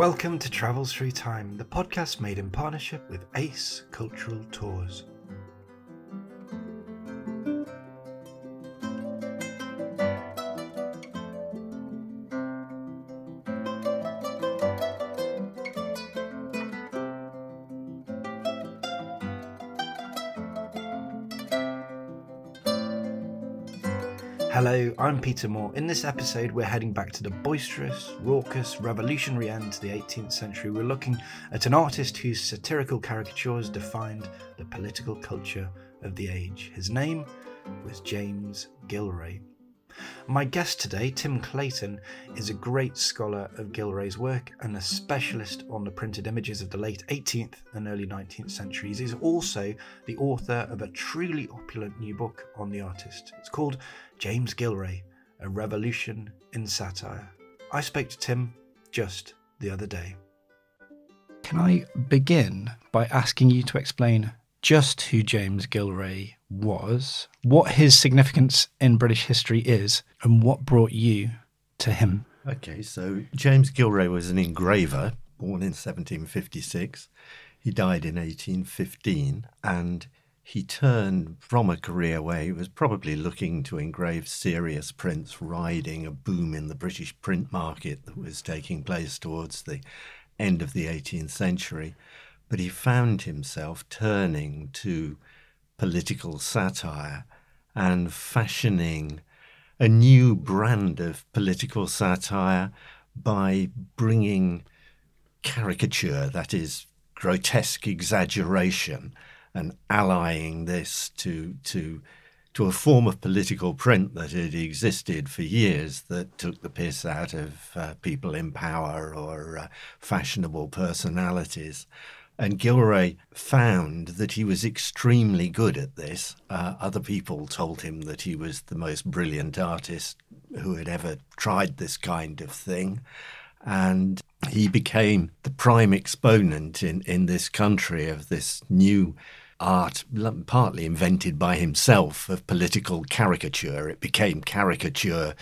Welcome to Travels Through Time, the podcast made in partnership with Ace Cultural Tours. I'm Peter Moore. In this episode, we're heading back to the boisterous, raucous, revolutionary end to the 18th century. We're looking at an artist whose satirical caricatures defined the political culture of the age. His name was James Gillray. My guest today, Tim Clayton, is a great scholar of Gillray's work and a specialist on the printed images of the late 18th and early 19th centuries. He's also the author of a truly opulent new book on the artist. It's called James Gillray, A Revolution in Satire. I spoke to Tim just the other day. Can I begin by asking you to explain just who James Gillray was, what his significance in British history is, and what brought you to him. Okay, so James Gillray was an engraver born in 1756. He died in 1815, and he turned from a career where he was probably looking to engrave serious prints, riding a boom in the British print market that was taking place towards the end of the 18th century. But he found himself turning to political satire and fashioning a new brand of political satire by bringing caricature, that is, grotesque exaggeration, and allying this to to to a form of political print that had existed for years that took the piss out of uh, people in power or uh, fashionable personalities. And Gillray found that he was extremely good at this. Uh, other people told him that he was the most brilliant artist who had ever tried this kind of thing. And he became the prime exponent in, in this country of this new art, partly invented by himself, of political caricature. It became caricature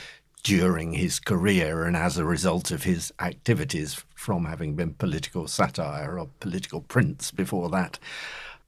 during his career and as a result of his activities from having been political satire or political prints before that.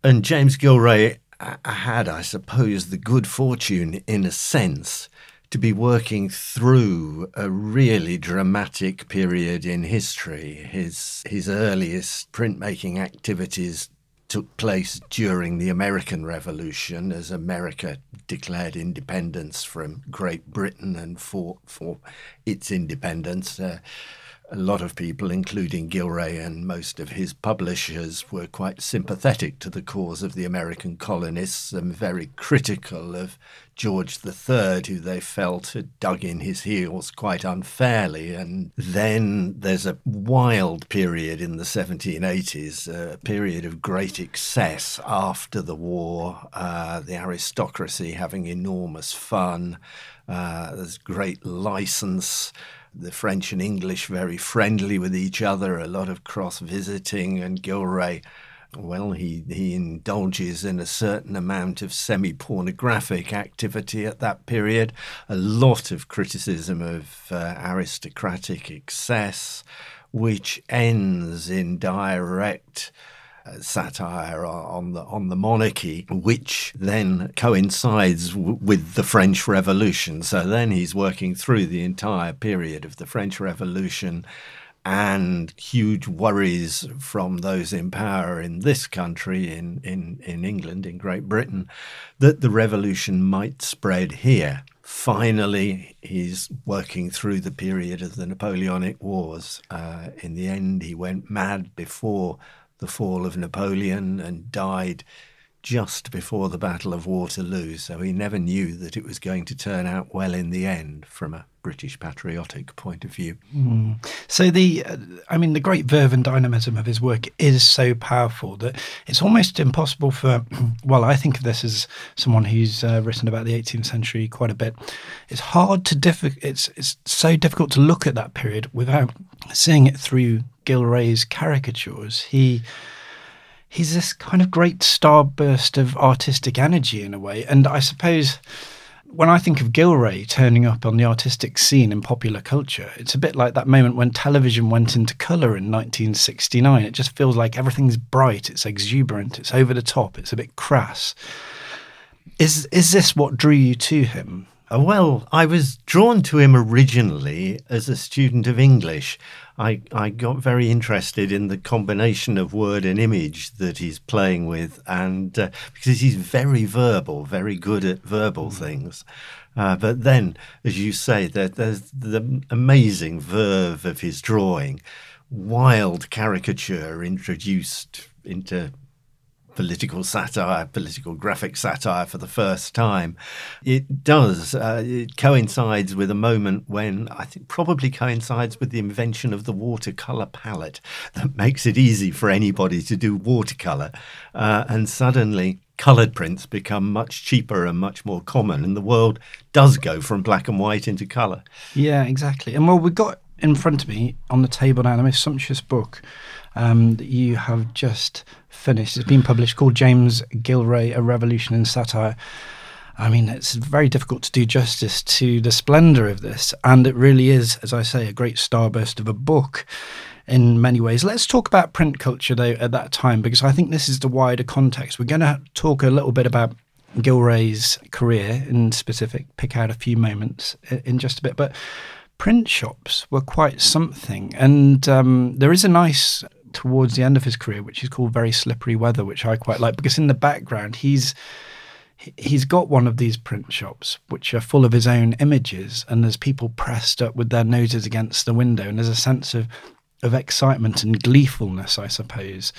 And James Gillray uh, had, I suppose, the good fortune, in a sense, to be working through a really dramatic period in history. His his earliest printmaking activities took place during the American Revolution as America declared independence from Great Britain and fought for its independence. Uh, a lot of people, including Gillray and most of his publishers, were quite sympathetic to the cause of the American colonists and very critical of George III, who they felt had dug in his heels quite unfairly. And then there's a wild period in the 1780s, a period of great excess after the war, uh, the aristocracy having enormous fun, uh, there's great license the French and English very friendly with each other, a lot of cross visiting, and Gillray, well, he, he indulges in a certain amount of semi pornographic activity at that period, a lot of criticism of uh, aristocratic excess, which ends in direct satire on the on the monarchy, which then coincides w- with the French Revolution. So then he's working through the entire period of the French Revolution and huge worries from those in power in this country, in, in, in England, in Great Britain, that the revolution might spread here. Finally, he's working through the period of the Napoleonic Wars. Uh, in the end, he went mad before the fall of Napoleon and died just before the Battle of Waterloo, so he never knew that it was going to turn out well in the end from a British patriotic point of view. Mm. So the, uh, I mean, the great verve and dynamism of his work is so powerful that it's almost impossible for. Well, I think of this as someone who's uh, written about the 18th century quite a bit. It's hard to diff- It's it's so difficult to look at that period without seeing it through Gillray's caricatures. He he's this kind of great starburst of artistic energy in a way, and I suppose when I think of Gillray turning up on the artistic scene in popular culture, it's a bit like that moment when television went into colour in 1969. It just feels like everything's bright, it's exuberant, it's over the top, it's a bit crass. Is is this what drew you to him? Uh, well, I was drawn to him originally as a student of English. I, I got very interested in the combination of word and image that he's playing with, and uh, because he's very verbal, very good at verbal mm. things. Uh, but then, as you say, there, there's the amazing verve of his drawing, wild caricature introduced into political satire, political graphic satire for the first time. It does. Uh, it coincides with a moment when I think probably coincides with the invention of the watercolor palette that makes it easy for anybody to do watercolor. Uh, and suddenly, coloured prints become much cheaper and much more common, and the world does go from black and white into colour. Yeah, exactly. And well, we've got in front of me on the table now a most sumptuous book um, that you have just finished. It's been published called James Gillray, A Revolution in Satire. I mean, it's very difficult to do justice to the splendour of this, and it really is, as I say, a great starburst of a book in many ways. Let's talk about print culture though at that time, because I think this is the wider context. We're going to talk a little bit about Gillray's career in specific, pick out a few moments in just a bit, but print shops were quite something, and um, there is a nice towards the end of his career, which is called Very Slippery Weather, which I quite like because in the background he's he's got one of these print shops which are full of his own images and there's people pressed up with their noses against the window and there's a sense of of excitement and gleefulness i suppose.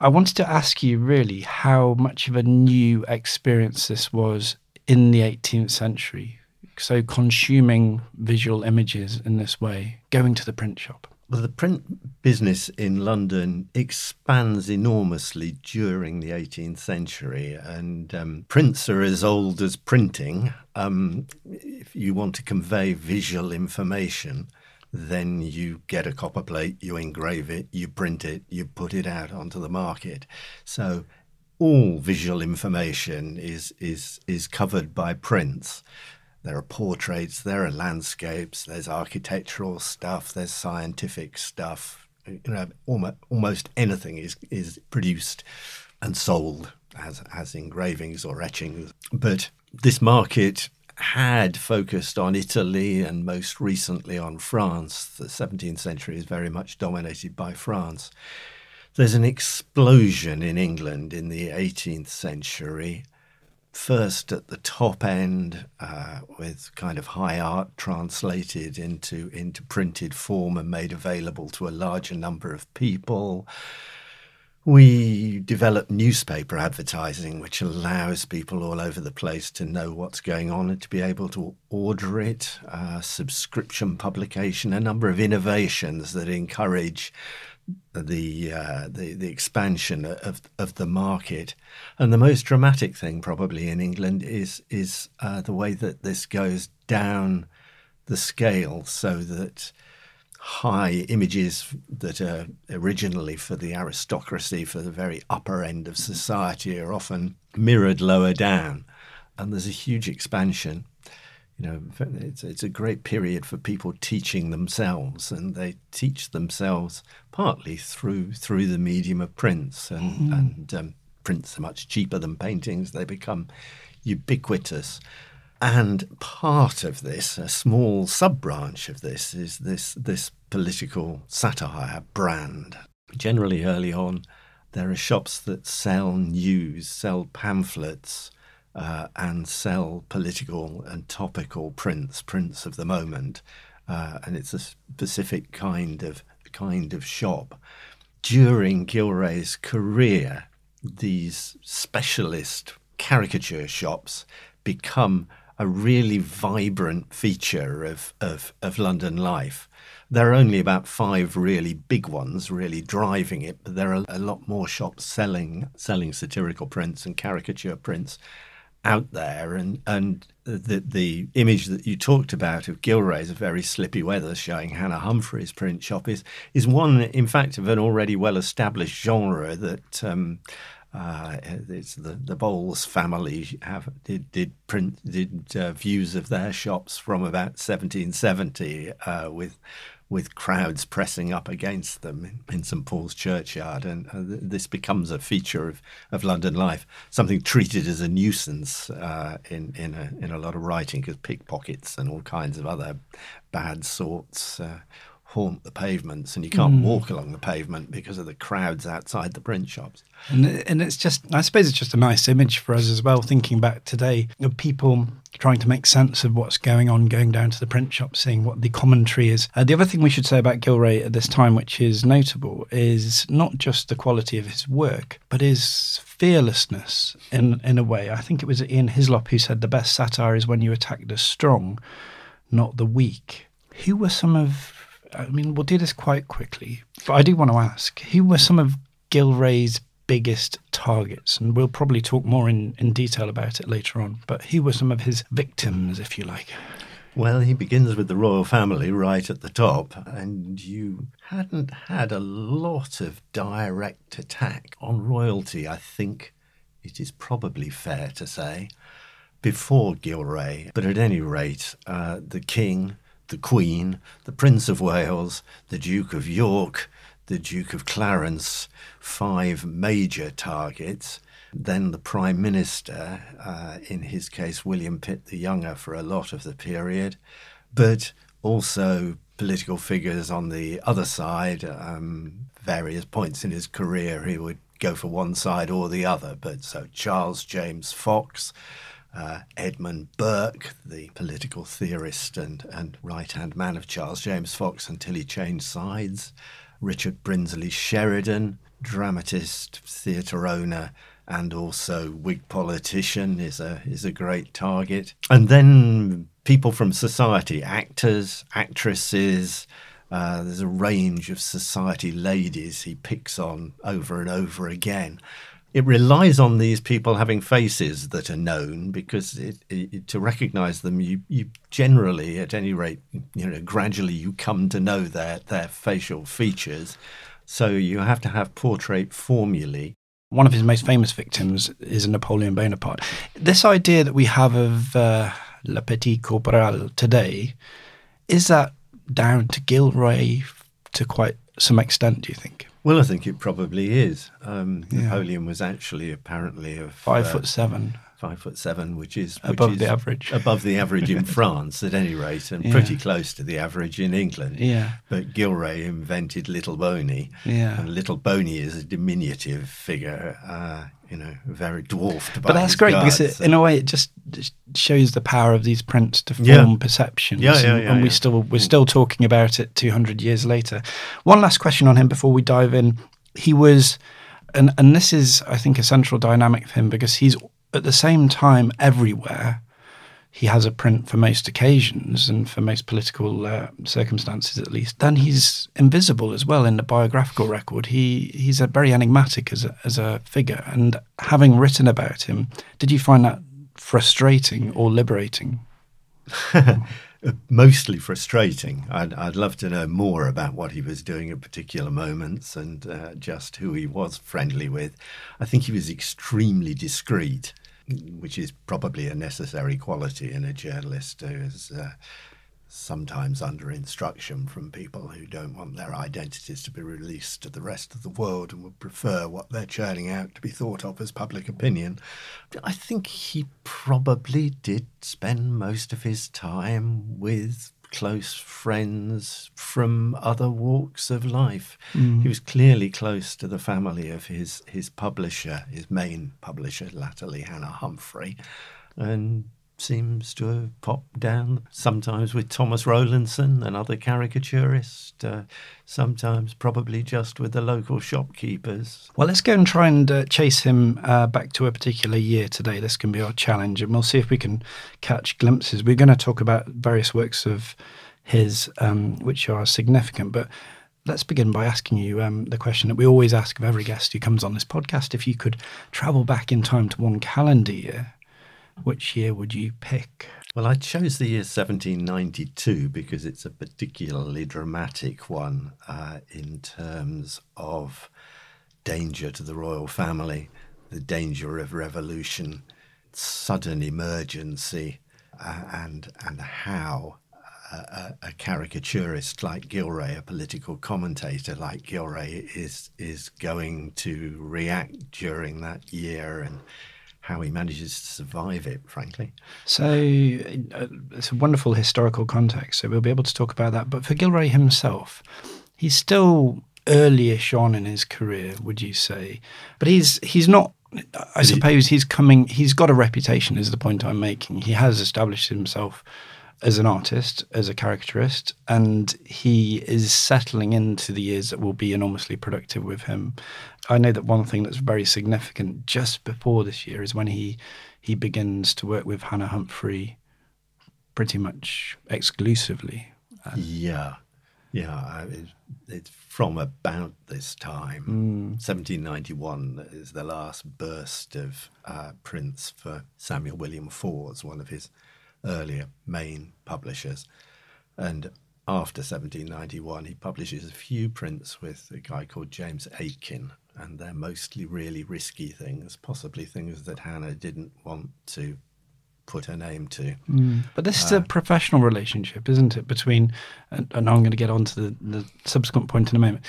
I wanted to ask you really how much of a new experience this was in the 18th century so consuming visual images in this way going to the print shop well, the print business in London expands enormously during the 18th century, and um, prints are as old as printing. Um, if you want to convey visual information, then you get a copper plate, you engrave it, you print it, you put it out onto the market. So all visual information is is is covered by prints. There are portraits, there are landscapes, there's architectural stuff, there's scientific stuff. You know, almost, almost anything is is produced and sold as as engravings or etchings. But this market had focused on Italy and most recently on France. The 17th century is very much dominated by France. There's an explosion in England in the 18th century first at the top end uh, with kind of high art translated into into printed form and made available to a larger number of people. We develop newspaper advertising, which allows people all over the place to know what's going on and to be able to order it. Uh, subscription publication, a number of innovations that encourage the, uh, the the expansion of of the market, and the most dramatic thing probably in England is is uh, the way that this goes down the scale, so that high images that are originally for the aristocracy, for the very upper end of society, are often mirrored lower down, and there's a huge expansion you know, it's, it's a great period for people teaching themselves, and they teach themselves partly through through the medium of prints, and, mm-hmm. and um, prints are much cheaper than paintings. They become ubiquitous, and part of this, a small sub branch of this, is this this political satire brand. Generally, early on, there are shops that sell news, sell pamphlets uh, and sell political and topical prints, prints of the moment, uh, and it's a specific kind of kind of shop. During Gillray's career, these specialist caricature shops become a really vibrant feature of, of, of London life. There are only about five really big ones really driving it, but there are a lot more shops selling selling satirical prints and caricature prints out there and and the the image that you talked about of Gillray's a very slippy weather showing Hannah Humphrey's print shop is is one in fact of an already well established genre that um, Uh, it's the the Bowles family have did did print did uh, views of their shops from about 1770 uh, with with crowds pressing up against them in, in St Paul's churchyard, and uh, this becomes a feature of, of London life, something treated as a nuisance uh, in in a in a lot of writing, because pickpockets and all kinds of other bad sorts uh, haunt the pavements, and you can't mm. walk along the pavement because of the crowds outside the print shops. And, and it's just, I suppose it's just a nice image for us as well, thinking back today of people trying to make sense of what's going on, going down to the print shop, seeing what the commentary is. Uh, the other thing we should say about Gillray at this time, which is notable, is not just the quality of his work, but his fearlessness in, in a way. I think it was Ian Hislop who said the best satire is when you attack the strong, not the weak. Who were some of I mean, we'll do this quite quickly, but I do want to ask who were some of Gillray's biggest targets? And we'll probably talk more in, in detail about it later on, but who were some of his victims, if you like? Well, he begins with the royal family right at the top, and you hadn't had a lot of direct attack on royalty, I think it is probably fair to say, before Gillray. But at any rate, uh, the king the Queen, the Prince of Wales, the Duke of York, the Duke of Clarence, five major targets. Then the Prime Minister, uh, in his case, William Pitt the Younger, for a lot of the period, but also political figures on the other side. Um, various points in his career, he would go for one side or the other. But so Charles James Fox, uh, Edmund Burke, the political theorist and, and right hand man of Charles James Fox until he changed sides, Richard Brinsley Sheridan, dramatist, theatre owner, and also Whig politician, is a, is a great target. And then people from society, actors, actresses, uh, there's a range of society ladies he picks on over and over again it relies on these people having faces that are known because it, it, to recognize them you, you generally at any rate you know gradually you come to know their their facial features. So you have to have portrait formulae. One of his most famous victims is Napoleon Bonaparte. This idea that we have of uh, Le Petit Corporal today is that down to Gillray to quite some extent do you think well, I think it probably is. Um, yeah. Napoleon was actually apparently of five uh, foot seven. Five foot seven, which is above which the average. Above the average in France, at any rate, and yeah. pretty close to the average in England. Yeah. But Gillray invented Little Boney. Yeah. And Little Boney is a diminutive figure. Uh, you know, very dwarfed. But that's great guards, because, it, in a way, it just shows the power of these prints to form yeah. perceptions. Yeah, yeah, yeah, and, we still we're still talking about it 200 years later. One last question on him before we dive in. He was, and and this is, I think, a central dynamic for him because he's at the same time everywhere he has a print for most occasions and for most political uh, circumstances at least, then he's invisible as well in the biographical record. He he's a very enigmatic as a, as a figure. And having written about him, did you find that frustrating or liberating? Mostly frustrating. I'd, I'd love to know more about what he was doing at particular moments and uh, just who he was friendly with. I think he was extremely discreet which is probably a necessary quality in a journalist who is uh, sometimes under instruction from people who don't want their identities to be released to the rest of the world and would prefer what they're churning out to be thought of as public opinion. I think he probably did spend most of his time with close friends from other walks of life. Mm. He was clearly close to the family of his, his publisher, his main publisher, latterly Hannah Humphrey, and seems to have popped down sometimes with Thomas Rowlandson, another caricaturist, uh, sometimes probably just with the local shopkeepers. Well, let's go and try and uh, chase him uh, back to a particular year today. This can be our challenge, and we'll see if we can catch glimpses. We're going to talk about various works of his um, which are significant, but let's begin by asking you um, the question that we always ask of every guest who comes on this podcast. If you could travel back in time to one calendar year, which year would you pick? Well, I chose the year 1792 because it's a particularly dramatic one uh, in terms of danger to the royal family. the danger of revolution, sudden emergency, uh, and and how a, a, caricaturist like Gillray, a political commentator like Gillray, is is going to react during that year and how he manages to survive it, frankly. So uh, it's a wonderful historical context. So we'll be able to talk about that. But for Gillray himself, he's still earlyish on in his career, would you say? But he's he's not. I suppose he's coming. He's got a reputation. Is the point I'm making? He has established himself as an artist, as a caricaturist, and he is settling into the years that will be enormously productive with him. I know that one thing that's very significant just before this year is when he he begins to work with Hannah Humphrey pretty much exclusively. yeah, yeah, it's from about this time. Mm. 1791 is the last burst of uh, prints for Samuel William Fores, one of his earlier main publishers. And after 1791, he publishes a few prints with a guy called James Aitken, and they're mostly really risky things, possibly things that Hannah didn't want to put her name to. Mm. But this uh, is a uh, professional relationship, isn't it? Between, and, and I'm going to get on to the, the subsequent point in a moment.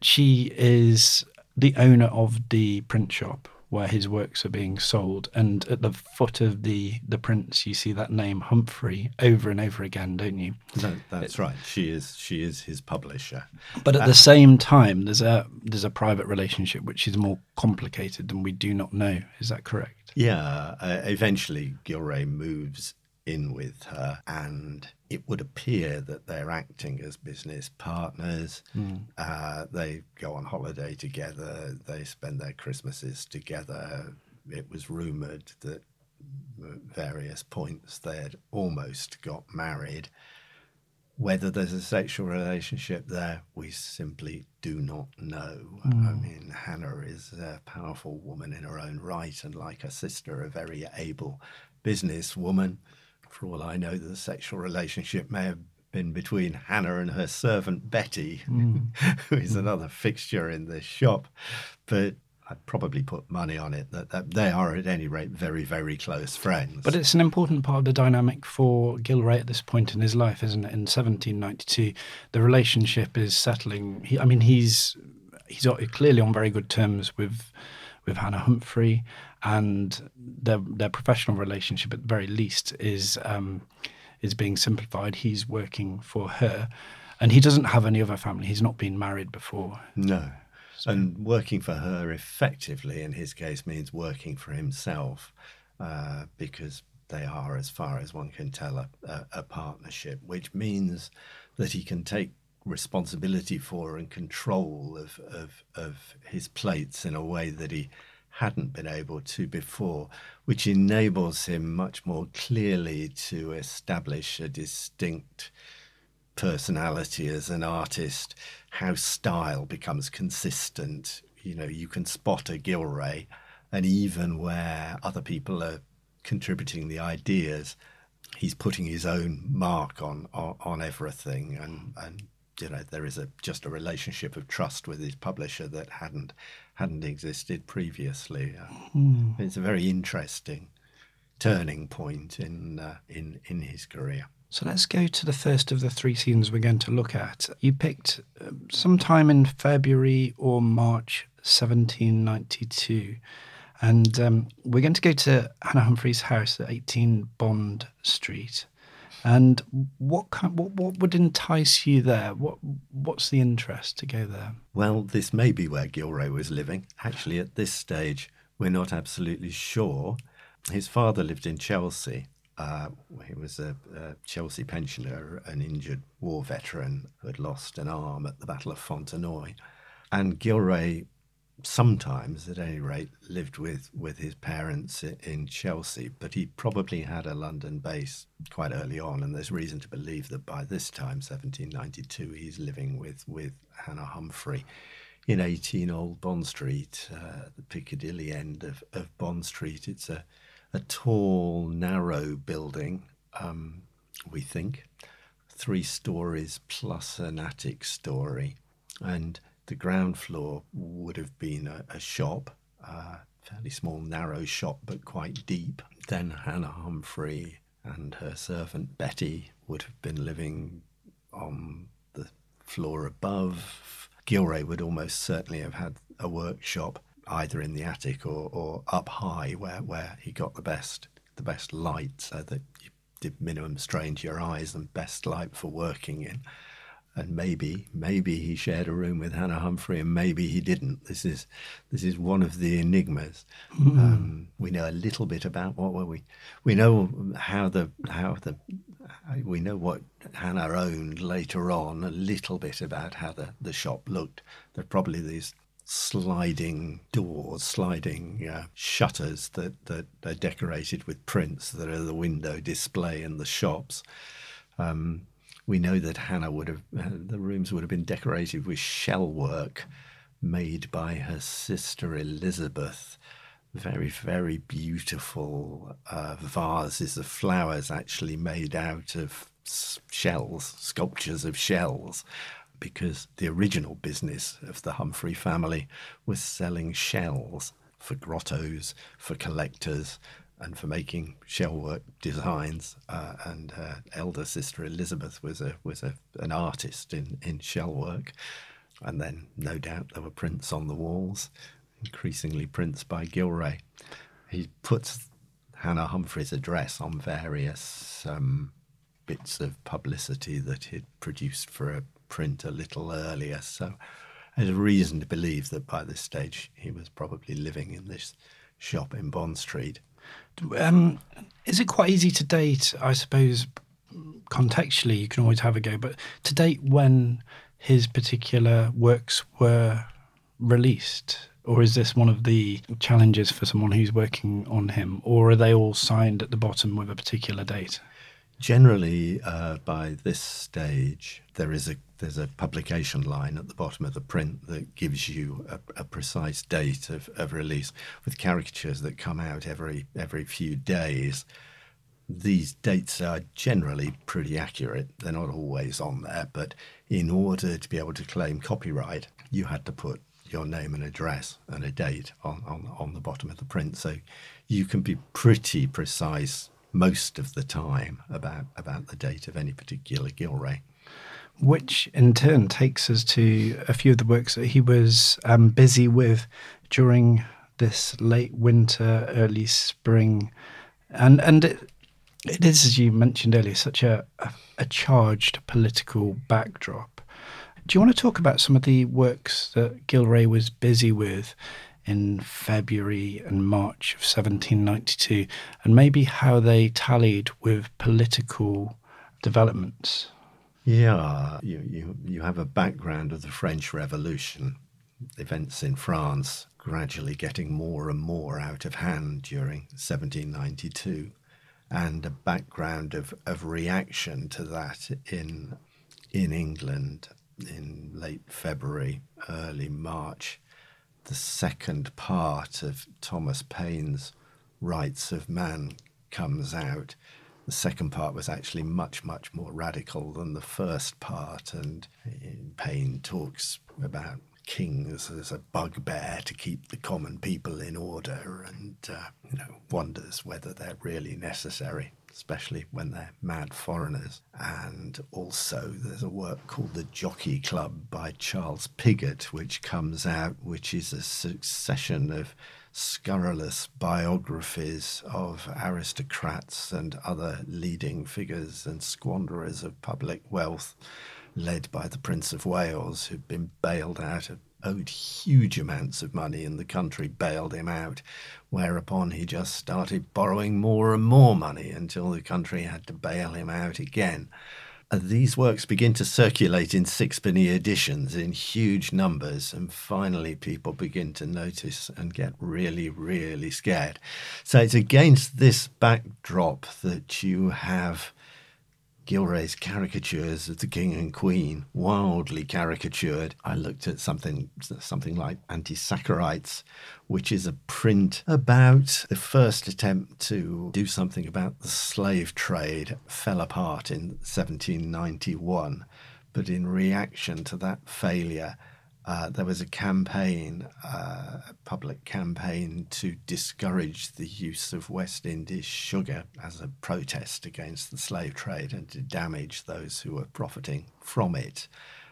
She is the owner of the print shop where his works are being sold. And at the foot of the the prints, you see that name Humphrey over and over again, don't you? No, that's it, right. She is she is his publisher. But at the same time, there's a there's a private relationship which is more complicated than we do not know. Is that correct? Yeah. Uh, eventually, Gillray moves in with her, and it would appear that they're acting as business partners. Mm. Uh, they go on holiday together, they spend their Christmases together. It was rumored that at various points they had almost got married. Whether there's a sexual relationship there, we simply do not know. Mm. I mean, Hannah is a powerful woman in her own right, and like her sister, a very able businesswoman. For all I know, the sexual relationship may have been between Hannah and her servant Betty, mm. who is another fixture in this shop. But I'd probably put money on it that, that, they are, at any rate, very, very close friends. But it's an important part of the dynamic for Gillray at this point in his life, isn't it? In 1792, the relationship is settling. He, I mean, he's he's clearly on very good terms with with Hannah Humphrey, and their their professional relationship at the very least is um, is being simplified. He's working for her, and he doesn't have any other family. He's not been married before. No. So. And working for her effectively, in his case, means working for himself, uh, because they are, as far as one can tell, a, a, a partnership, which means that he can take responsibility for and control of, of, of his plates in a way that he hadn't been able to before, which enables him much more clearly to establish a distinct personality as an artist, how style becomes consistent. You know, you can spot a Gillray, and even where other people are contributing the ideas, he's putting his own mark on on, on everything, and and you know there is a just a relationship of trust with his publisher that hadn't hadn't existed previously. Uh, mm. It's a very interesting turning point in uh, in in his career. So let's go to the first of the three scenes we're going to look at. You picked uh, sometime in February or March 1792. And um, we're going to go to Hannah Humphrey's house at 18 Bond Street. And what kind, what what would entice you there? What what's the interest to go there? Well, this may be where Gillray was living. Actually, at this stage, we're not absolutely sure. His father lived in Chelsea. Uh, he was a, a, Chelsea pensioner, an injured war veteran who had lost an arm at the Battle of Fontenoy. And Gillray sometimes, at any rate, lived with, with his parents in Chelsea, but he probably had a London base quite early on, and there's reason to believe that by this time, 1792, he's living with, with Hannah Humphrey in 18 Old Bond Street, uh, the Piccadilly end of, of Bond Street. It's a, a tall, narrow building, um, we think, three stories plus an attic story, and the ground floor would have been a, a shop. Uh, fairly small, narrow shop, but quite deep. Then Hannah Humphrey and her servant Betty would have been living on the floor above. Gillray would almost certainly have had a workshop either in the attic or, or up high where, where he got the best the best light so that you did minimum strain to your eyes and best light for working in and maybe maybe he shared a room with Hannah Humphrey, and maybe he didn't. This is this is one of the enigmas. Mm. Um, we know a little bit about what were we. We know how the how the we know what Hannah owned later on. A little bit about how the the shop looked. There are probably these sliding doors, sliding uh, shutters that that are decorated with prints that are the window display in the shops. Um, we know that Hannah would have, uh, the rooms would have been decorated with shell work made by her sister Elizabeth. Very, very beautiful uh, vases of flowers actually made out of shells, sculptures of shells, because the original business of the Humphrey family was selling shells for grottos, for collectors, and for making shellwork designs. Uh, and her elder sister Elizabeth was a was a, an artist in in shellwork. And then, no doubt, there were prints on the walls, increasingly prints by Gillray. He puts Hannah Humphrey's address on various um, bits of publicity that he'd produced for a print a little earlier. So there's a reason to believe that by this stage he was probably living in this shop in Bond Street. Um, is it quite easy to date? I suppose contextually, you can always have a go, but to date when his particular works were released, or is this one of the challenges for someone who's working on him, or are they all signed at the bottom with a particular date? Generally, uh, by this stage, there is a there's a publication line at the bottom of the print that gives you a, a, precise date of, of release, with caricatures that come out every every few days. These dates are generally pretty accurate. They're not always on there, but in order to be able to claim copyright, you had to put your name and address and a date on, on, on the bottom of the print. So you can be pretty precise most of the time about, about the date of any particular Gillray. Which in turn takes us to a few of the works that he was um, busy with during this late winter, early spring. And, and it, it is, as you mentioned earlier, such a, a, a charged political backdrop. Do you want to talk about some of the works that Gillray was busy with in February and March of 1792, and maybe how they tallied with political developments. Yeah, you, you, you have a background of the French Revolution, events in France gradually getting more and more out of hand during 1792, and a background of, of reaction to that in, in England in late February, early March the second part of Thomas Paine's Rights of Man comes out. The second part was actually much, much more radical than the first part, and Paine talks about kings as a bugbear to keep the common people in order, and uh, you know wonders whether they're really necessary especially when they're mad foreigners. And also, there's a work called The Jockey Club by Charles Pigott, which comes out, which is a succession of scurrilous biographies of aristocrats and other leading figures and squanderers of public wealth, led by the Prince of Wales, who'd been bailed out of owed huge amounts of money and the country bailed him out, whereupon he just started borrowing more and more money until the country had to bail him out again. These works begin to circulate in sixpenny editions in huge numbers, and finally people begin to notice and get really, really scared. So it's against this backdrop that you have Gillray's caricatures of the king and queen, wildly caricatured. I looked at something something like Anti-Saccharites, which is a print about the first attempt to do something about the slave trade fell apart in 1791. But in reaction to that failure, uh, there was a campaign, uh, a public campaign to discourage the use of West Indies sugar as a protest against the slave trade and to damage those who were profiting from it.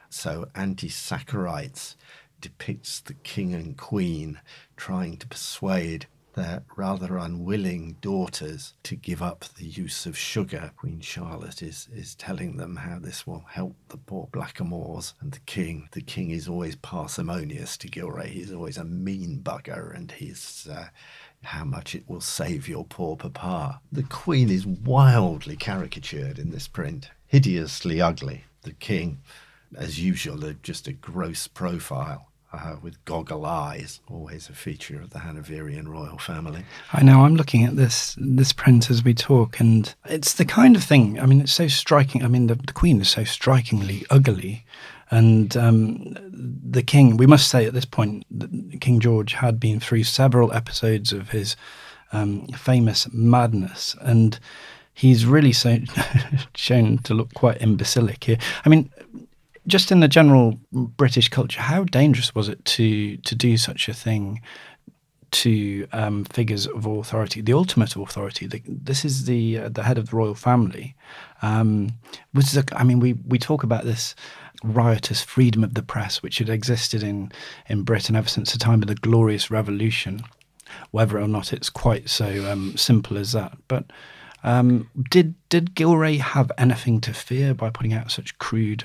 So, Anti Saccharites depicts the king and queen trying to persuade their rather unwilling daughters to give up the use of sugar. Queen Charlotte is, is telling them how this will help the poor blackamoors and the king. The king is always parsimonious to Gillray. He's always a mean bugger and he's uh, how much it will save your poor papa. The queen is wildly caricatured in this print, hideously ugly. The king, as usual, just a gross profile uh, with goggle eyes, always a feature of the Hanoverian royal family. I know. I'm looking at this this print as we talk, and it's the kind of thing. I mean, it's so striking. I mean, the, the Queen is so strikingly ugly, and um, the King. We must say at this point King George had been through several episodes of his um, famous madness, and he's really so shown to look quite imbecilic here. I mean, just in the general British culture, how dangerous was it to to do such a thing to um, figures of authority, the ultimate authority? The, this is the uh, the head of the royal family. Um, was the, I mean, we we talk about this riotous freedom of the press, which had existed in in Britain ever since the time of the Glorious Revolution. Whether or not it's quite so um, simple as that, but. Um, did did Gillray have anything to fear by putting out such crude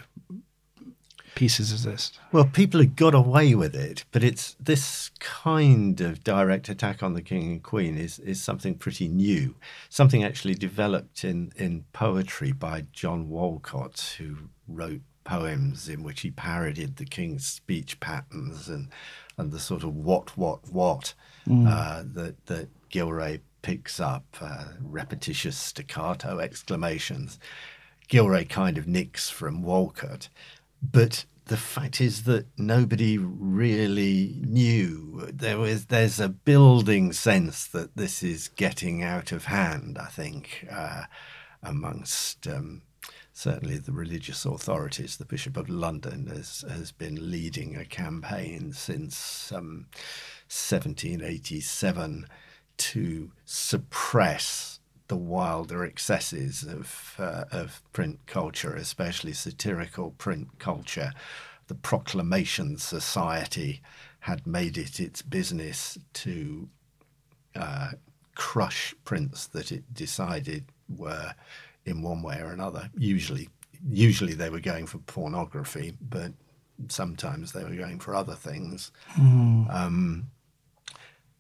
pieces as this? Well, people have got away with it, but it's this kind of direct attack on the king and queen is is something pretty new, something actually developed in in poetry by John Wolcot, who wrote poems in which he parodied the king's speech patterns and and the sort of what what what mm. uh, that that Gillray picks up, uh, repetitious staccato exclamations. Gillray kind of nicks from Wolcot. But the fact is that nobody really knew. There was there's a building sense that this is getting out of hand. I think uh, amongst um, certainly the religious authorities, the Bishop of London has has been leading a campaign since um, 1787 to suppress the wilder excesses of uh, of print culture, especially satirical print culture. The Proclamation Society had made it its business to uh, crush prints that it decided were in one way or another. Usually, usually they were going for pornography, but sometimes they were going for other things. Mm. Um,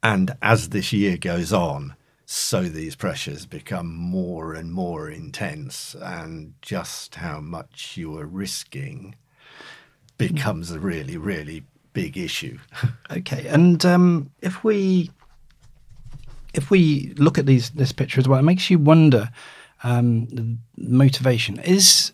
and as this year goes on, so these pressures become more and more intense, and just how much you are risking becomes a really, really big issue. okay, and um, if we if we look at these this picture as well, it makes you wonder um, motivation is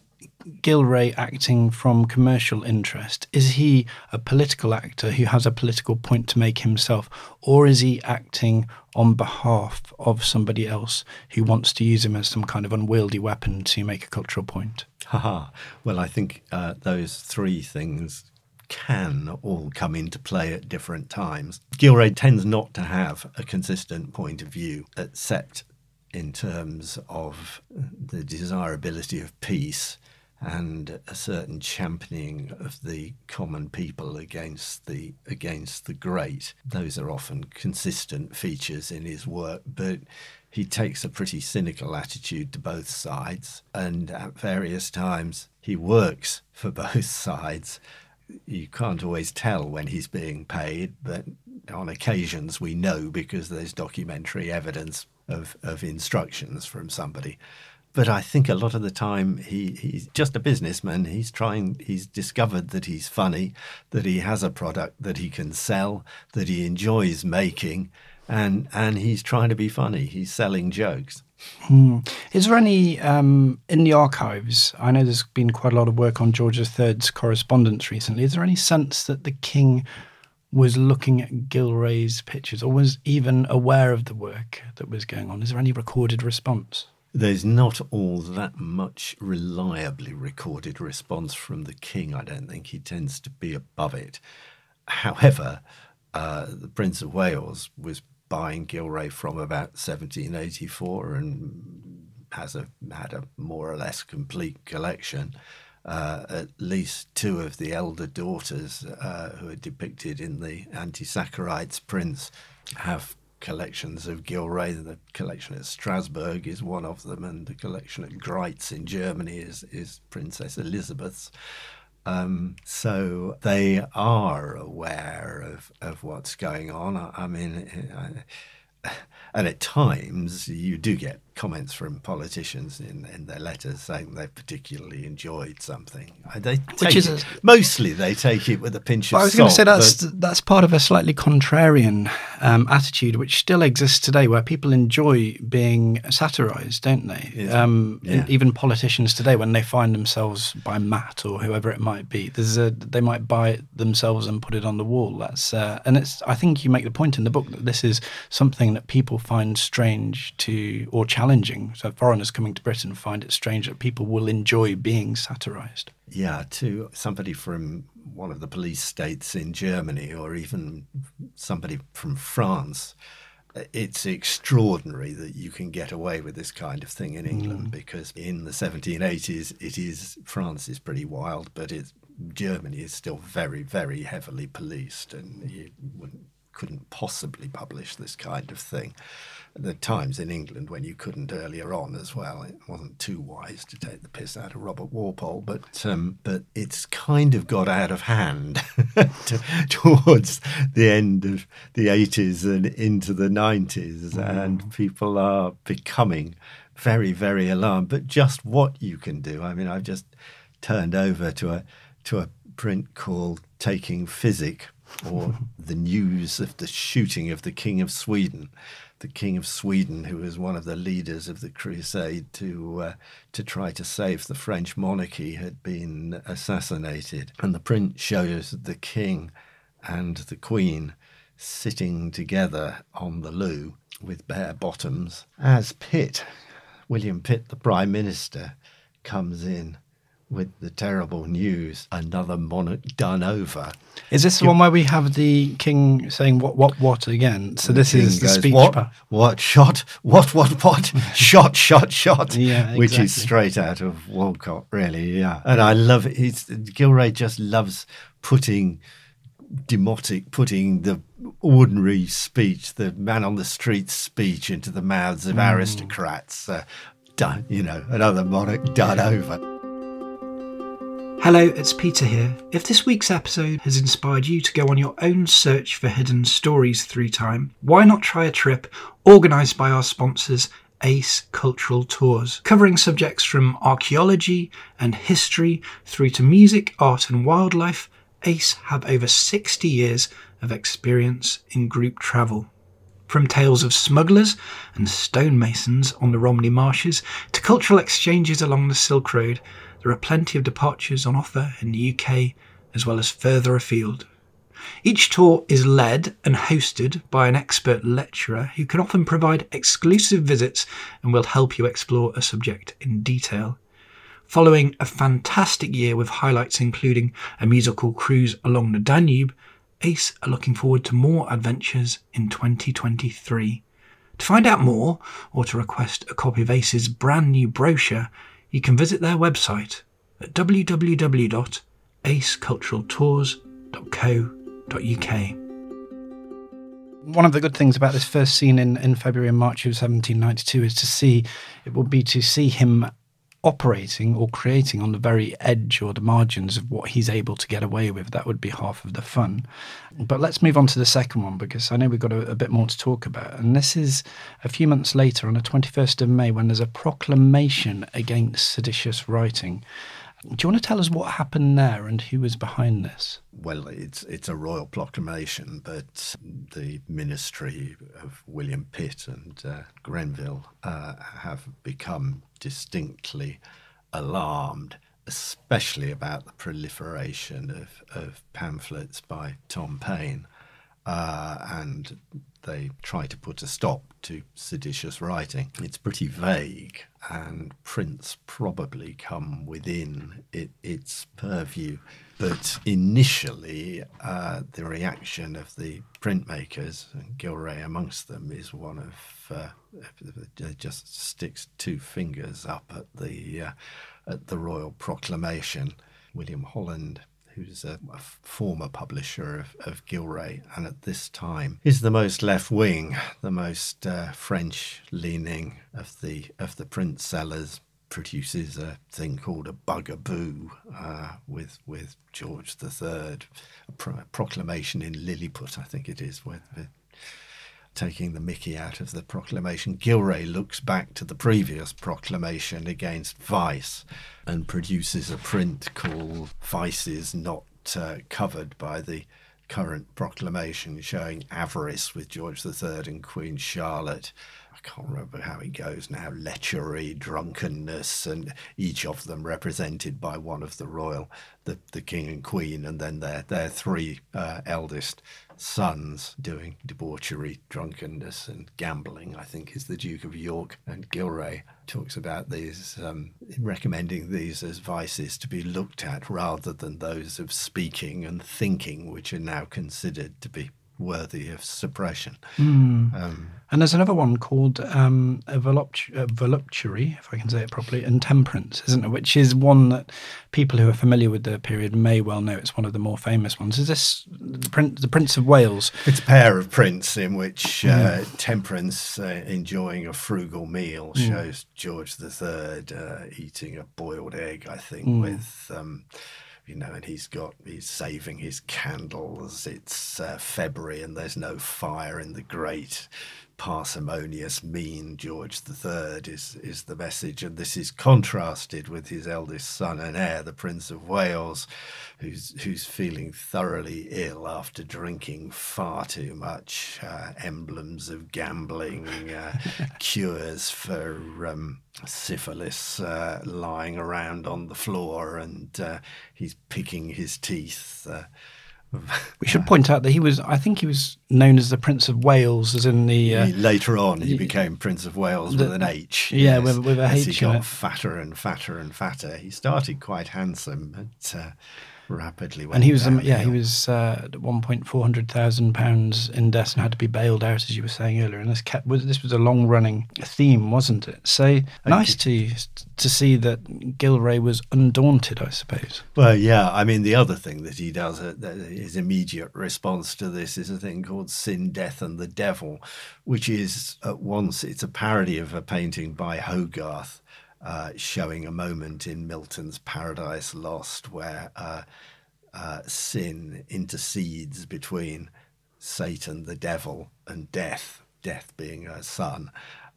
Gillray acting from commercial interest? Is he a political actor who has a political point to make himself, or is he acting on behalf of somebody else who wants to use him as some kind of unwieldy weapon to make a cultural point? Haha. well, I think uh, those three things can all come into play at different times. Gillray tends not to have a consistent point of view, except in terms of the desirability of peace and a certain championing of the common people against the against the great. Those are often consistent features in his work, but he takes a pretty cynical attitude to both sides, and at various times he works for both sides. You can't always tell when he's being paid, but on occasions we know because there's documentary evidence of, of instructions from somebody but I think a lot of the time he, he's just a businessman. He's trying, he's discovered that he's funny, that he has a product that he can sell, that he enjoys making, and, and he's trying to be funny. He's selling jokes. Hmm. Is there any um, in the archives? I know there's been quite a lot of work on George III's correspondence recently. Is there any sense that the king was looking at Gillray's pictures or was even aware of the work that was going on? Is there any recorded response? There's not all that much reliably recorded response from the king. I don't think he tends to be above it. However, uh, the Prince of Wales was buying Gillray from about 1784 and has a had a more or less complete collection. Uh, at least two of the elder daughters uh, who are depicted in the Anti-Saccharites prints have collections of Gillray. The collection at Strasbourg is one of them, and the collection at Greiz in Germany is, is Princess Elizabeth's. Um, so they are aware of, of what's going on. I, I mean, I, and at times you do get comments from politicians in, in their letters saying they particularly enjoyed something. They Which is it, mostly they take it with a pinch of salt. I was going to say that's that's part of a slightly contrarian um, attitude, which still exists today, where people enjoy being satirised, don't they? Um, yeah. Even politicians today, when they find themselves by Matt or whoever it might be, there's a they might buy it themselves and put it on the wall. That's uh, and it's. I think you make the point in the book that this is something that people find strange to or challenging challenging. So foreigners coming to Britain find it strange that people will enjoy being satirised. Yeah, to somebody from one of the police states in Germany or even somebody from France, it's extraordinary that you can get away with this kind of thing in England mm. because in the 1780s, it is France is pretty wild, but it's Germany is still very, very heavily policed, and you couldn't possibly publish this kind of thing the times in England when you couldn't earlier on as well. It wasn't too wise to take the piss out of Robert Walpole, but um, but it's kind of got out of hand to, towards the end of the 80s and into the 90s, mm. and people are becoming very very alarmed. But just what you can do. I mean, I've just turned over to a to a print called Taking Physic or the news of the shooting of the King of Sweden the King of Sweden, who was one of the leaders of the crusade to uh, to try to save the French monarchy, had been assassinated. And the print shows the king and the queen sitting together on the loo with bare bottoms as Pitt, William Pitt, the Prime Minister, comes in with the terrible news another monarch done over. Is this the one where we have the king saying what, what, what again? So this is the goes, speech. What, part. what, shot, what, what, what, shot, shot, shot. Yeah, exactly. Which is straight out of Wolcot, really, yeah. And I love it. He's, Gillray just loves putting demotic, putting the ordinary speech, the man on the street speech into the mouths of mm. aristocrats. Uh, done, you know, another monarch done over. Hello, it's Peter here. If this week's episode has inspired you to go on your own search for hidden stories through time, why not try a trip organised by our sponsors, ACE Cultural Tours, covering subjects from archaeology and history through to music, art, and wildlife. ACE have over 60 years of experience in group travel. From tales of smugglers and stonemasons on the Romney Marshes to cultural exchanges along the Silk Road, there are plenty of departures on offer in the UK as well as further afield. Each tour is led and hosted by an expert lecturer who can often provide exclusive visits and will help you explore a subject in detail. Following a fantastic year with highlights including a musical cruise along the Danube, ACE are looking forward to more adventures in 2023. To find out more or to request a copy of ACE's brand new brochure, you can visit their website at www.aceculturaltours.co.uk. One of the good things about this first scene in, in February and March of 1792 is to see, it will be to see him operating or creating on the very edge or the margins of what he's able to get away with. That would be half of the fun. But let's move on to the second one because I know we've got a, a, bit more to talk about. And this is a few months later on the 21st of May when there's a proclamation against seditious writing. Do you want to tell us what happened there and who was behind this? Well, it's it's a royal proclamation, but the ministry of William Pitt and uh, Grenville uh, have become distinctly alarmed, especially about the proliferation of, of pamphlets by Tom Paine. uh, and they try to put a stop to seditious writing. It's pretty vague, and prints probably come within it, its purview. But initially, uh, the reaction of the printmakers, and Gillray amongst them, is one of uh, just sticks two fingers up at the uh, at the royal proclamation. William Holland who's a, a former publisher of, of, Gillray, and at this time is the most left wing, the most uh, French leaning of the of the print sellers. Produces a thing called a bugaboo uh, with with George III, a pro- proclamation in Lilliput, I think it is, with, with taking the mickey out of the proclamation. Gillray looks back to the previous proclamation against vice and produces a print called Vices Not uh, Covered by the current proclamation showing avarice with George III and Queen Charlotte. I can't remember how it goes now lechery, drunkenness, and each of them represented by one of the royal, the, the king and queen, and then their, their three uh, eldest sons doing debauchery, drunkenness, and gambling, I think, is the Duke of York. And Gillray talks about these, um, recommending these as vices to be looked at rather than those of speaking and thinking, which are now considered to be worthy of suppression. Mm. Um, and there's another one called um, a, voluptu- a voluptuary, if I can say it properly, and temperance, isn't it? Which is one that people who are familiar with the period may well know. It's one of the more famous ones. Is this the, Prince, the Prince of Wales? It's a pair of prints in which uh, temperance, uh, enjoying a frugal meal, mm. shows George III uh, eating a boiled egg, I think, mm. with. Um, you know, and he's got he's saving his candles. It's uh, February and there's no fire in the grate. Parsimonious, mean George III is is the message, and this is contrasted with his eldest son and heir, the Prince of Wales, who's who's feeling thoroughly ill after drinking far too much. Uh, emblems of gambling, uh, cures for. Um, syphilis uh, lying around on the floor and uh, he's picking his teeth. We should point out that he was, I think he was known as the Prince of Wales, as in the. Uh, later on, he became Prince of Whales the, with an H. Yeah, yes, with, with a H. As he got fatter and fatter and fatter. He started quite handsome, but uh, rapidly and he was um, yeah he was uh, at one point four hundred thousand pounds in debt and had to be bailed out as you were saying earlier and this kept was this was a long running theme wasn't it? So nice to to see that Gillray was undaunted I suppose. Well yeah I mean the other thing that he does uh, his immediate response to this is a thing called Sin Death and the Devil which is at once it's a parody of a painting by Hogarth uh, showing a moment in Milton's Paradise Lost where uh, uh, sin intercedes between Satan, the devil, and death, death being her son.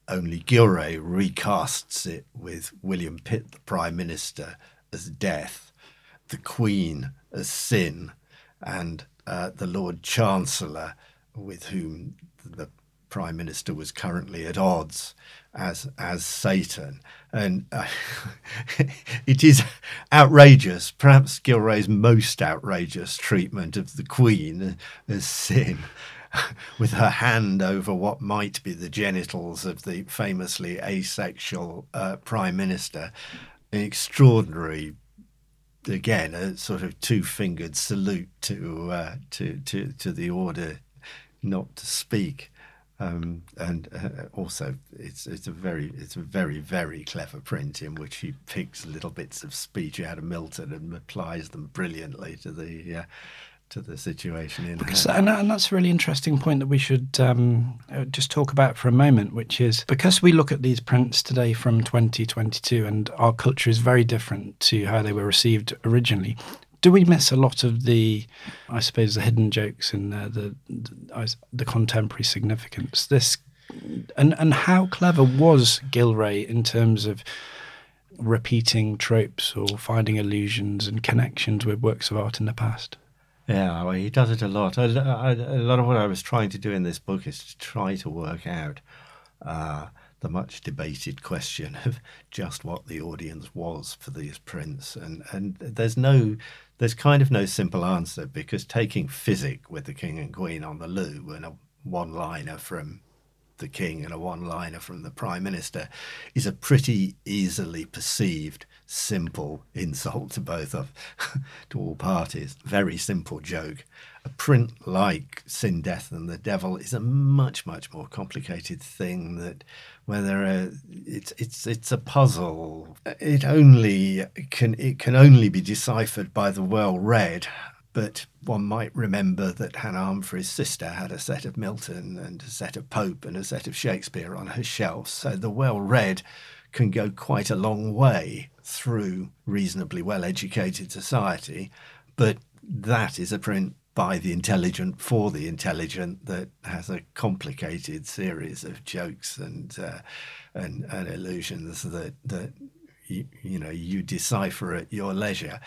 Only Gillray recasts it with William Pitt, the Prime Minister, as death, the Queen as sin, and uh, the Lord Chancellor, with whom the Prime Minister was currently at odds, as as Satan, and uh, it is outrageous. Perhaps Gillray's most outrageous treatment of the Queen as sin, with her hand over what might be the genitals of the famously asexual uh, Prime Minister, an extraordinary. Again, a sort of two-fingered salute to uh, to to to the order not to speak. Um, and uh, also, it's it's a very it's a very very clever print in which he picks little bits of speech out of Milton and applies them brilliantly to the uh, to the situation in because, and, and, that's a really interesting point that we should um, uh, just talk about for a moment, which is because we look at these prints today from 2022 and our culture is very different to how they were received originally do we miss a lot of the, I suppose, the hidden jokes and the the, the contemporary significance? This and and how clever was Gillray in terms of repeating tropes or finding allusions and connections with works of art in the past? Yeah, well, he does it a lot. A lot of what I was trying to do in this book is to try to work out uh, the much debated question of just what the audience was for these prints, and and there's no there's kind of no simple answer because taking physic with the king and queen on the loo and a one liner from the king and a one liner from the prime minister is a pretty easily perceived simple insult to both of to all parties. Very simple joke. A print like sin death and the devil is a much much more complicated thing that where there are uh, it's it's it's a puzzle it only can it can only be deciphered by the well read but one might remember that Hannah Humphrey's sister had a set of Milton and a set of Pope and a set of Shakespeare on her shelf. So the well read can go quite a long way through reasonably well educated society. But that is a print by the intelligent for the intelligent that has a complicated series of jokes and uh, and, and illusions that that you, you know you decipher at your leisure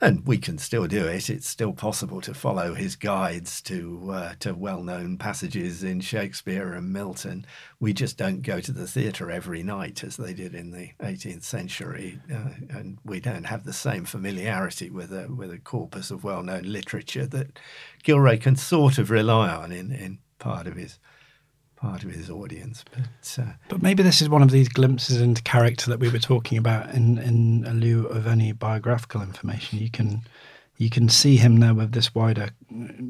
and we can still do it. It's still possible to follow his guides to uh, to well-known passages in Shakespeare and Milton. We just don't go to the theatre every night as they did in the 18th century, uh, and we don't have the same familiarity with a with a corpus of well-known literature that Gillray can sort of rely on in in part of his part of his audience. But uh, but maybe this is one of these glimpses into character that we were talking about in in lieu of any biographical information. You can you can see him there with this wider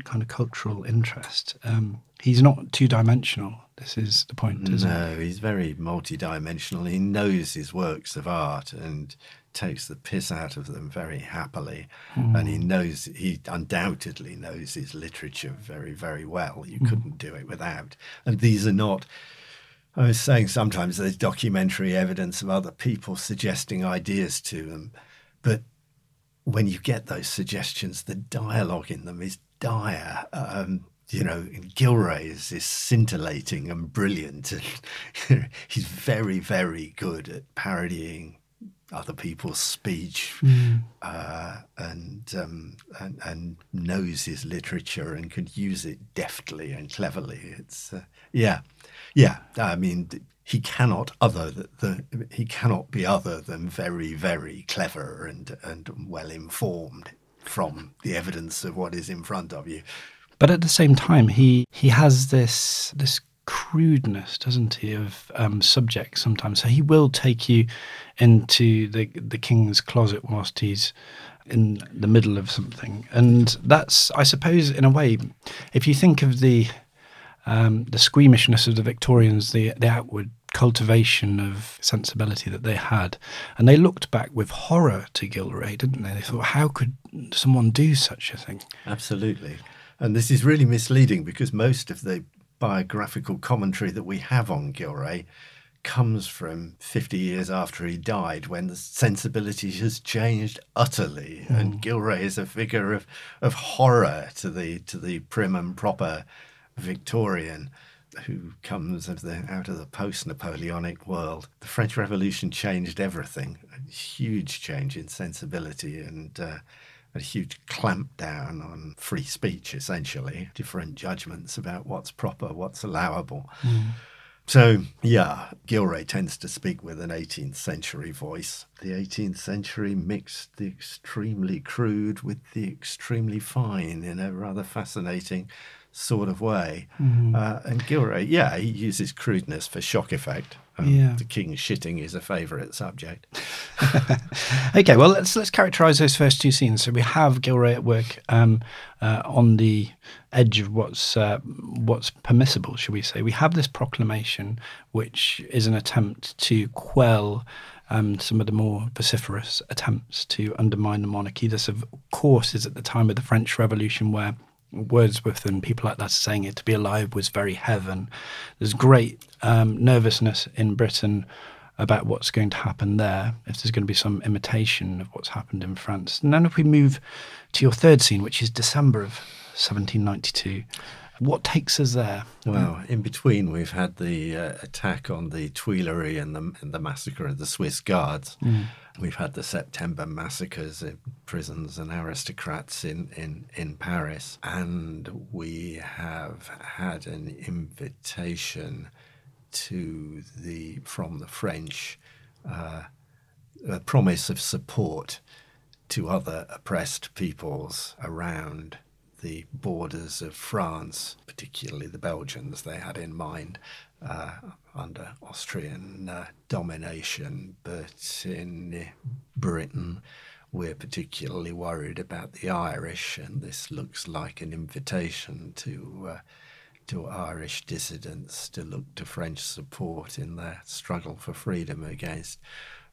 kind of cultural interest. Um, he's not two dimensional. This is the point, isn't no, it? he's very multi-dimensional. He knows his works of art and takes the piss out of them very happily. Mm. And he knows, he undoubtedly knows his literature very, very well. You mm. couldn't do it without. And these are not, I was saying sometimes there's documentary evidence of other people suggesting ideas to them. But when you get those suggestions, the dialogue in them is dire. Um, you know, Gillray is, is scintillating and brilliant. And he's very, very good at parodying other people's speech mm. uh, and, um, and, and knows his literature and can use it deftly and cleverly. It's uh, yeah, yeah. I mean, he cannot other the, he cannot be other than very very clever and and well informed from the evidence of what is in front of you. But at the same time, he he has this this crudeness, doesn't he, of um, subject sometimes. So he will take you into the the king's closet whilst he's in the middle of something, and that's, I suppose, in a way, if you think of the um, the squeamishness of the Victorians, the the outward cultivation of sensibility that they had, and they looked back with horror to Gillray, didn't they? They thought, how could someone do such a thing? Absolutely. And this is really misleading because most of the biographical commentary that we have on Gillray comes from 50 years after he died when the sensibility has changed utterly mm. and Gillray is a figure of, of horror to the to the prim and proper Victorian who comes of the, out of the post-Napoleonic world. The French Revolution changed everything, a huge change in sensibility and uh, a huge clampdown on free speech, essentially, different judgments about what's proper, what's allowable. Mm. So, yeah, Gillray tends to speak with an 18th century voice. The 18th century mixed the extremely crude with the extremely fine in a rather fascinating sort of way. Mm. Uh, and Gillray, yeah, he uses crudeness for shock effect. Um, yeah. The king shitting is a favourite subject. okay, well let's let's characterise those first two scenes. So we have Gillray at work um, uh, on the edge of what's uh, what's permissible, should we say? We have this proclamation, which is an attempt to quell. Um, some of the more vociferous attempts to undermine the monarchy. This, of course, is at the time of the French Revolution, where Wordsworth and people like that saying it to be alive was very heaven. There's great um, nervousness in Britain about what's going to happen there, if there's going to be some imitation of what's happened in France. And then if we move to your third scene, which is December of 1792, what takes us there? Well, in between, we've had the uh, attack on the Tuileries and the, and the massacre of the Swiss Guards. Mm. We've had the September massacres in prisons and aristocrats in, in, in Paris. And we have had an invitation to the from the French uh, a promise of support to other oppressed peoples around the borders of France, particularly the Belgians they had in mind uh, under Austrian uh, domination. But in Britain, we're particularly worried about the Irish, and this looks like an invitation to. Uh, to Irish dissidents to look to French support in their struggle for freedom against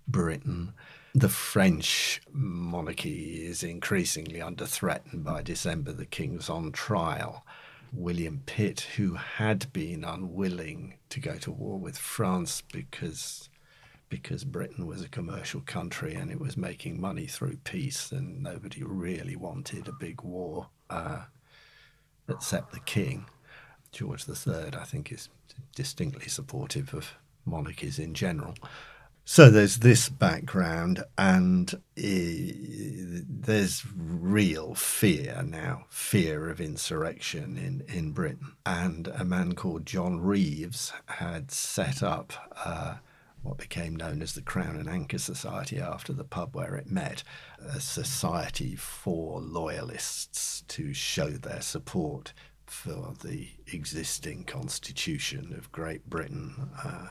Britain. The French monarchy is increasingly under threat, and by December, the king's on trial. William Pitt, who had been unwilling to go to war with France because because Britain was a commercial country and it was making money through peace, and nobody really wanted a big war uh, except the king. George III, I think, is distinctly supportive of monarchies in general. So there's this background, and uh, there's real fear now fear of insurrection in, in Britain. And a man called John Reeves had set up uh, what became known as the Crown and Anchor Society after the pub where it met, a society for loyalists to show their support for the existing constitution of Great Britain. Uh,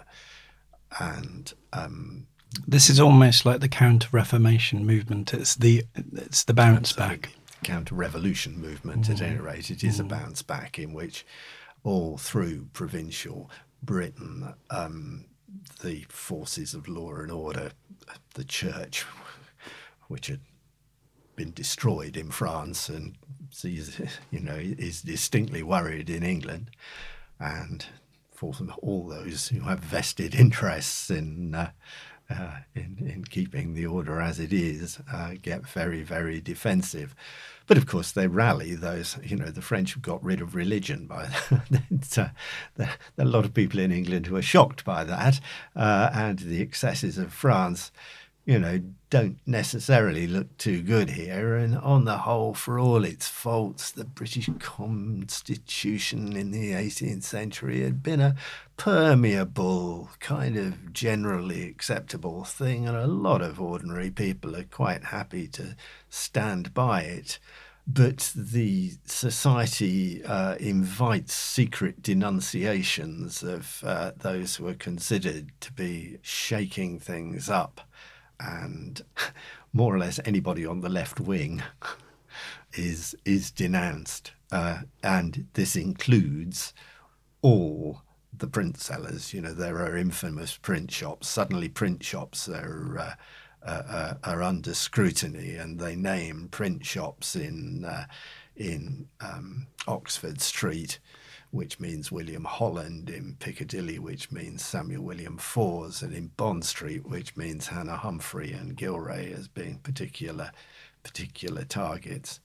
and um, this is almost like the counter Reformation movement. It's the it's the bounce back. Counter revolution movement, mm. at any rate, it is mm. a bounce back in which all through provincial Britain, um, the forces of law and order, the church, which had been destroyed in France and you know, is distinctly worried in England, and all those who have vested interests in uh, uh, in, in keeping the order as it is, uh, get very, very defensive. But of course, they rally those. You know, the French have got rid of religion by that. uh, there, are a lot of people in England who are shocked by that, uh, and the excesses of France you know, don't necessarily look too good here. And on the whole, for all its faults, the British Constitution in the 18th century had been a permeable, kind of generally acceptable thing. And a lot of ordinary people are quite happy to stand by it. But the society uh, invites secret denunciations of uh, those who are considered to be shaking things up and more or less anybody on the left wing is is denounced, uh, and this includes all the print sellers. You know, there are infamous print shops. Suddenly, print shops are. Uh, uh, uh are under scrutiny, and they name print shops in uh, in um, Oxford Street which means William Holland, in Piccadilly, which means Samuel William Fores, and in Bond Street, which means Hannah Humphrey and Gillray as being particular particular targets.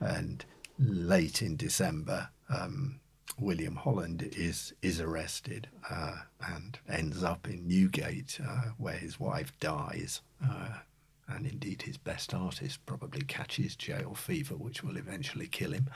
And late in December, um, William Holland is is arrested uh, and ends up in Newgate, uh, where his wife dies. Uh, and indeed his best artist probably catches jail fever, which will eventually kill him.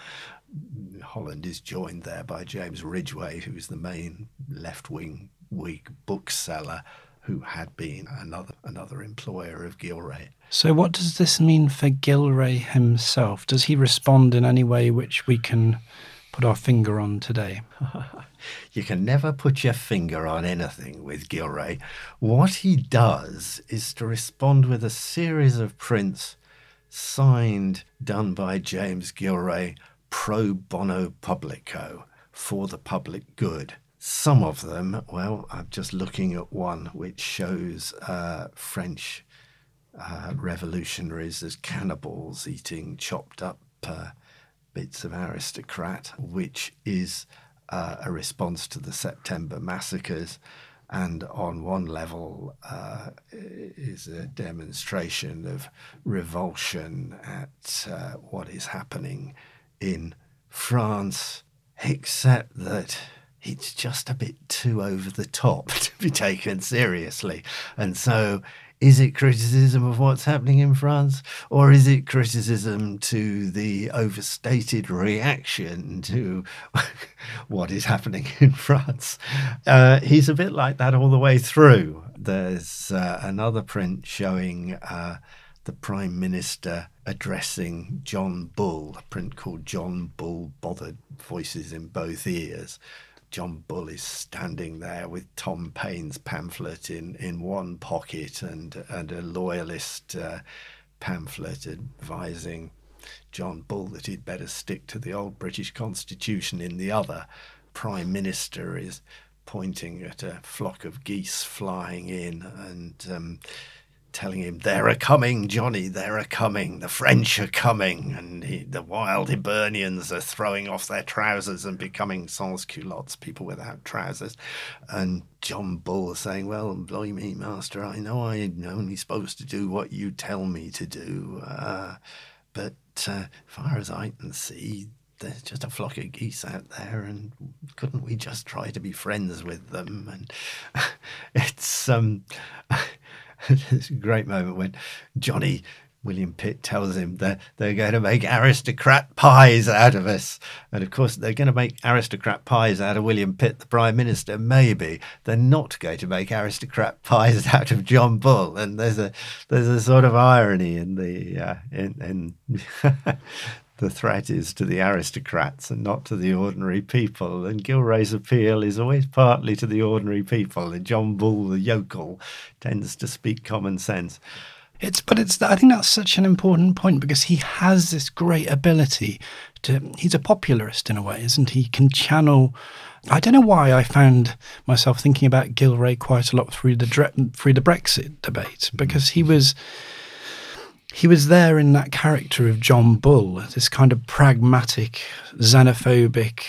Holland is joined there by James Ridgway, who is the main left-wing Whig bookseller who had been another another employer of Gillray. So, what does this mean for Gillray himself? Does he respond in any way which we can put our finger on today? you can never put your finger on anything with Gillray. What he does is to respond with a series of prints signed, done by James Gillray, pro bono publico, for the public good. Some of them, well, I'm just looking at one which shows uh, French uh, revolutionaries as cannibals eating chopped up uh, bits of aristocrat, which is uh, a response to the September massacres, and on one level uh, is a demonstration of revulsion at uh, what is happening in France, except that it's just a bit too over the top to be taken seriously. And so is it criticism of what's happening in France, or is it criticism to the overstated reaction to what is happening in France? Uh, he's a bit like that all the way through. There's uh, another print showing uh, the Prime Minister addressing John Bull, a print called John Bull Bothered Voices in Both Ears. John Bull is standing there with Tom Paine's pamphlet in, in one pocket and, and a loyalist uh, pamphlet advising John Bull that he'd better stick to the old British Constitution in the other. Prime Minister is pointing at a flock of geese flying in and um, telling him, They're a coming, Johnny, they're a coming. The French are coming. And he, the wild Hibernians are throwing off their trousers and becoming sans culottes, people without trousers. And John Bull saying, Well, blimey, master, I know I'm only supposed to do what you tell me to do. Uh, but uh, far as I can see, there's just a flock of geese out there, and couldn't we just try to be friends with them? And it's um, a great moment when Johnny William Pitt tells him that they're going to make aristocrat pies out of us. And of course, they're going to make aristocrat pies out of William Pitt, the Prime Minister, maybe. They're not going to make aristocrat pies out of John Bull. And there's a there's a sort of irony in the uh, in, in the threat is to the aristocrats and not to the ordinary people. And Gillray's appeal is always partly to the ordinary people. And John Bull, the yokel, tends to speak common sense. It's but it's I think that's such an important point because he has this great ability to he's a popularist in a way, isn't he? he can channel I don't know why I found myself thinking about Gilray quite a lot through the through the Brexit debate because he was he was there in that character of John Bull, this kind of pragmatic, xenophobic,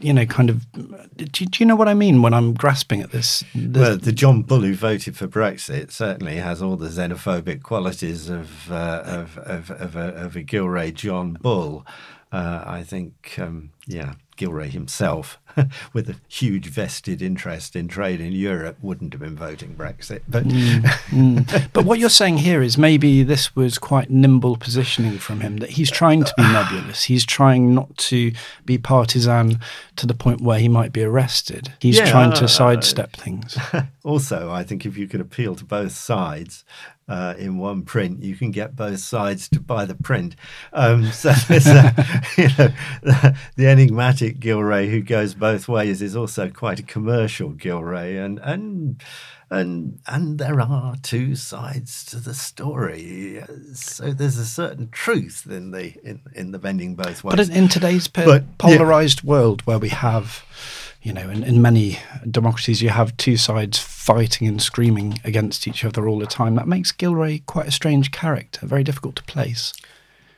you know, kind of. Do, do you know what I mean when I'm grasping at this? Well, the John Bull who voted for Brexit certainly has all the xenophobic qualities of uh, of, of, of, a, of a Gillray John Bull. Uh, I think, um, yeah, Gillray himself, with a huge vested interest in trade in Europe, wouldn't have been voting Brexit. But mm, mm. but what you're saying here is maybe this was quite nimble positioning from him that he's trying to be nebulous. He's trying not to be partisan to the point where he might be arrested. He's yeah, trying to sidestep uh, things. Also, I think if you can appeal to both sides, uh, in one print, you can get both sides to buy the print. Um, so a, you know, the, the, enigmatic Gillray who goes both ways is also quite a commercial Gillray, and and and and there are two sides to the story. So there's a certain truth in the in, in the bending both ways. But in, in today's but, polarized yeah. world where we have you know, in, in many democracies, you have two sides fighting and screaming against each other all the time. That makes Gillray quite a strange character, very difficult to place.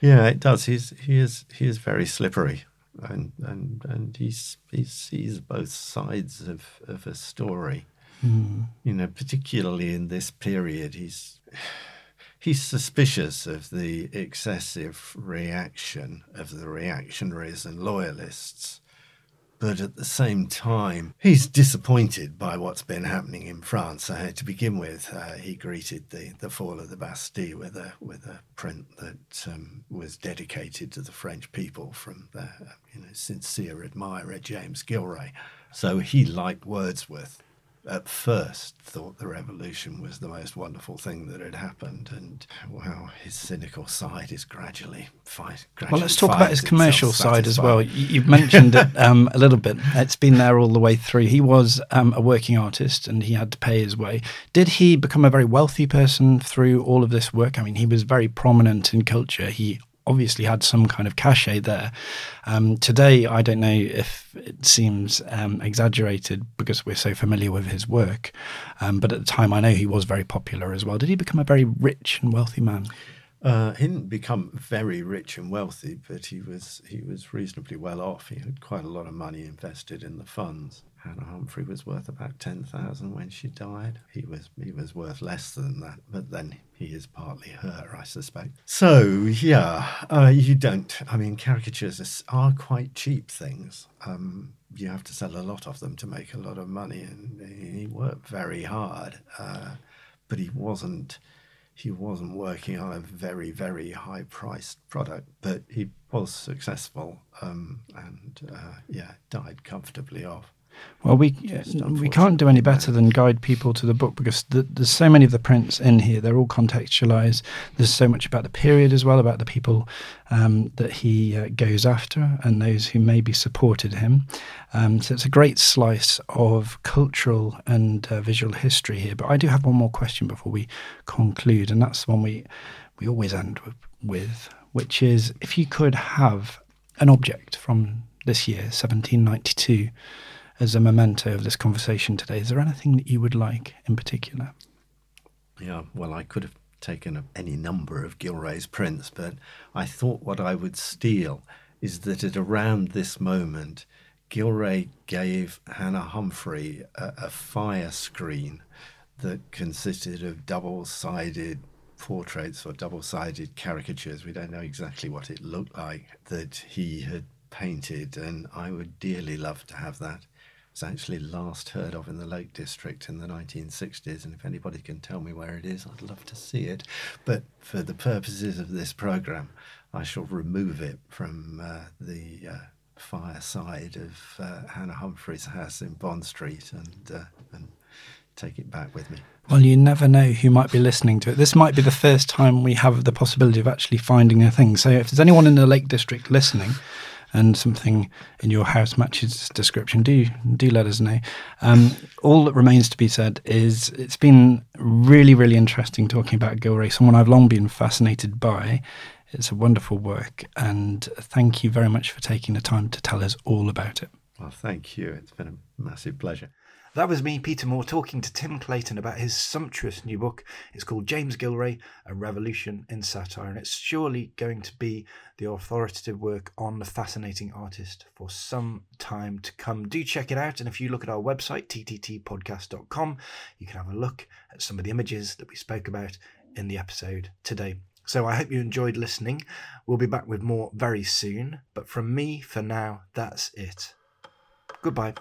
Yeah, it does. He's he is he is very slippery, and and and he's he sees both sides of of a story. Mm. You know, particularly in this period, he's he's suspicious of the excessive reaction of the reactionaries and loyalists but at the same time, he's disappointed by what's been happening in France. Uh, to begin with, uh, he greeted the, the fall of the Bastille with a with a print that um, was dedicated to the French people from the you know sincere admirer James Gillray. So he liked Wordsworth at first thought the revolution was the most wonderful thing that had happened, and well, his cynical side is gradually fight. Gradually well, let's talk about his commercial side as well. You, have mentioned it um, a little bit. It's been there all the way through. He was um, a working artist, and he had to pay his way. Did he become a very wealthy person through all of this work? I mean, he was very prominent in culture. He obviously had some kind of cachet there. Um, today, I don't know if it seems um, exaggerated because we're so familiar with his work, um, but at the time, I know he was very popular as well. Did he become a very rich and wealthy man? Uh, he didn't become very rich and wealthy, but he was he was reasonably well off. He had quite a lot of money invested in the funds. Hannah Humphrey was worth about ten thousand when she died. He was he was worth less than that, but then he is partly her, I suspect. So yeah, uh, you don't. I mean, caricatures are, quite cheap things. Um, you have to sell a lot of them to make a lot of money, and he worked very hard, uh, but he wasn't he wasn't working on a very, very high priced product, but he was successful um, and, uh, yeah, died comfortably off. Well, we we can't do any better than guide people to the book because the, there's so many of the prints in here. They're all contextualized. There's so much about the period as well, about the people um, that he uh, goes after and those who maybe supported him. Um, so it's a great slice of cultural and uh, visual history here. But I do have one more question before we conclude, and that's the one we we always end with, which is if you could have an object from this year, 1792 as a memento of this conversation today. Is there anything that you would like in particular? Yeah, well, I could have taken any number of Gillray's prints, but I thought what I would steal is that at around this moment, Gilray gave Hannah Humphrey a, a fire screen that consisted of double sided portraits or double sided caricatures. We don't know exactly what it looked like that he had painted, and I would dearly love to have that was actually last heard of in the Lake District in the 1960s, and if anybody can tell me where it is, I'd love to see it. But for the purposes of this program, I shall remove it from uh, the uh, fireside of uh, Hannah Humphrey's house in Bond Street and uh, and take it back with me. Well, you never know who might be listening to it. This might be the first time we have the possibility of actually finding a thing. So if there's anyone in the Lake District listening, and something in your house matches description, do do let us know. Um, all that remains to be said is it's been really, really interesting talking about Gillray, someone I've long been fascinated by. It's a wonderful work, and thank you very much for taking the time to tell us all about it. Well, thank you. It's been a massive pleasure. That was me, Peter Moore, talking to Tim Clayton about his sumptuous new book. It's called James Gillray, A Revolution in Satire, and it's surely going to be the authoritative work on the fascinating artist for some time to come. Do check it out, and if you look at our website, tttpodcast.com, you can have a look at some of the images that we spoke about in the episode today. So I hope you enjoyed listening. We'll be back with more very soon, but from me for now, that's it. Goodbye.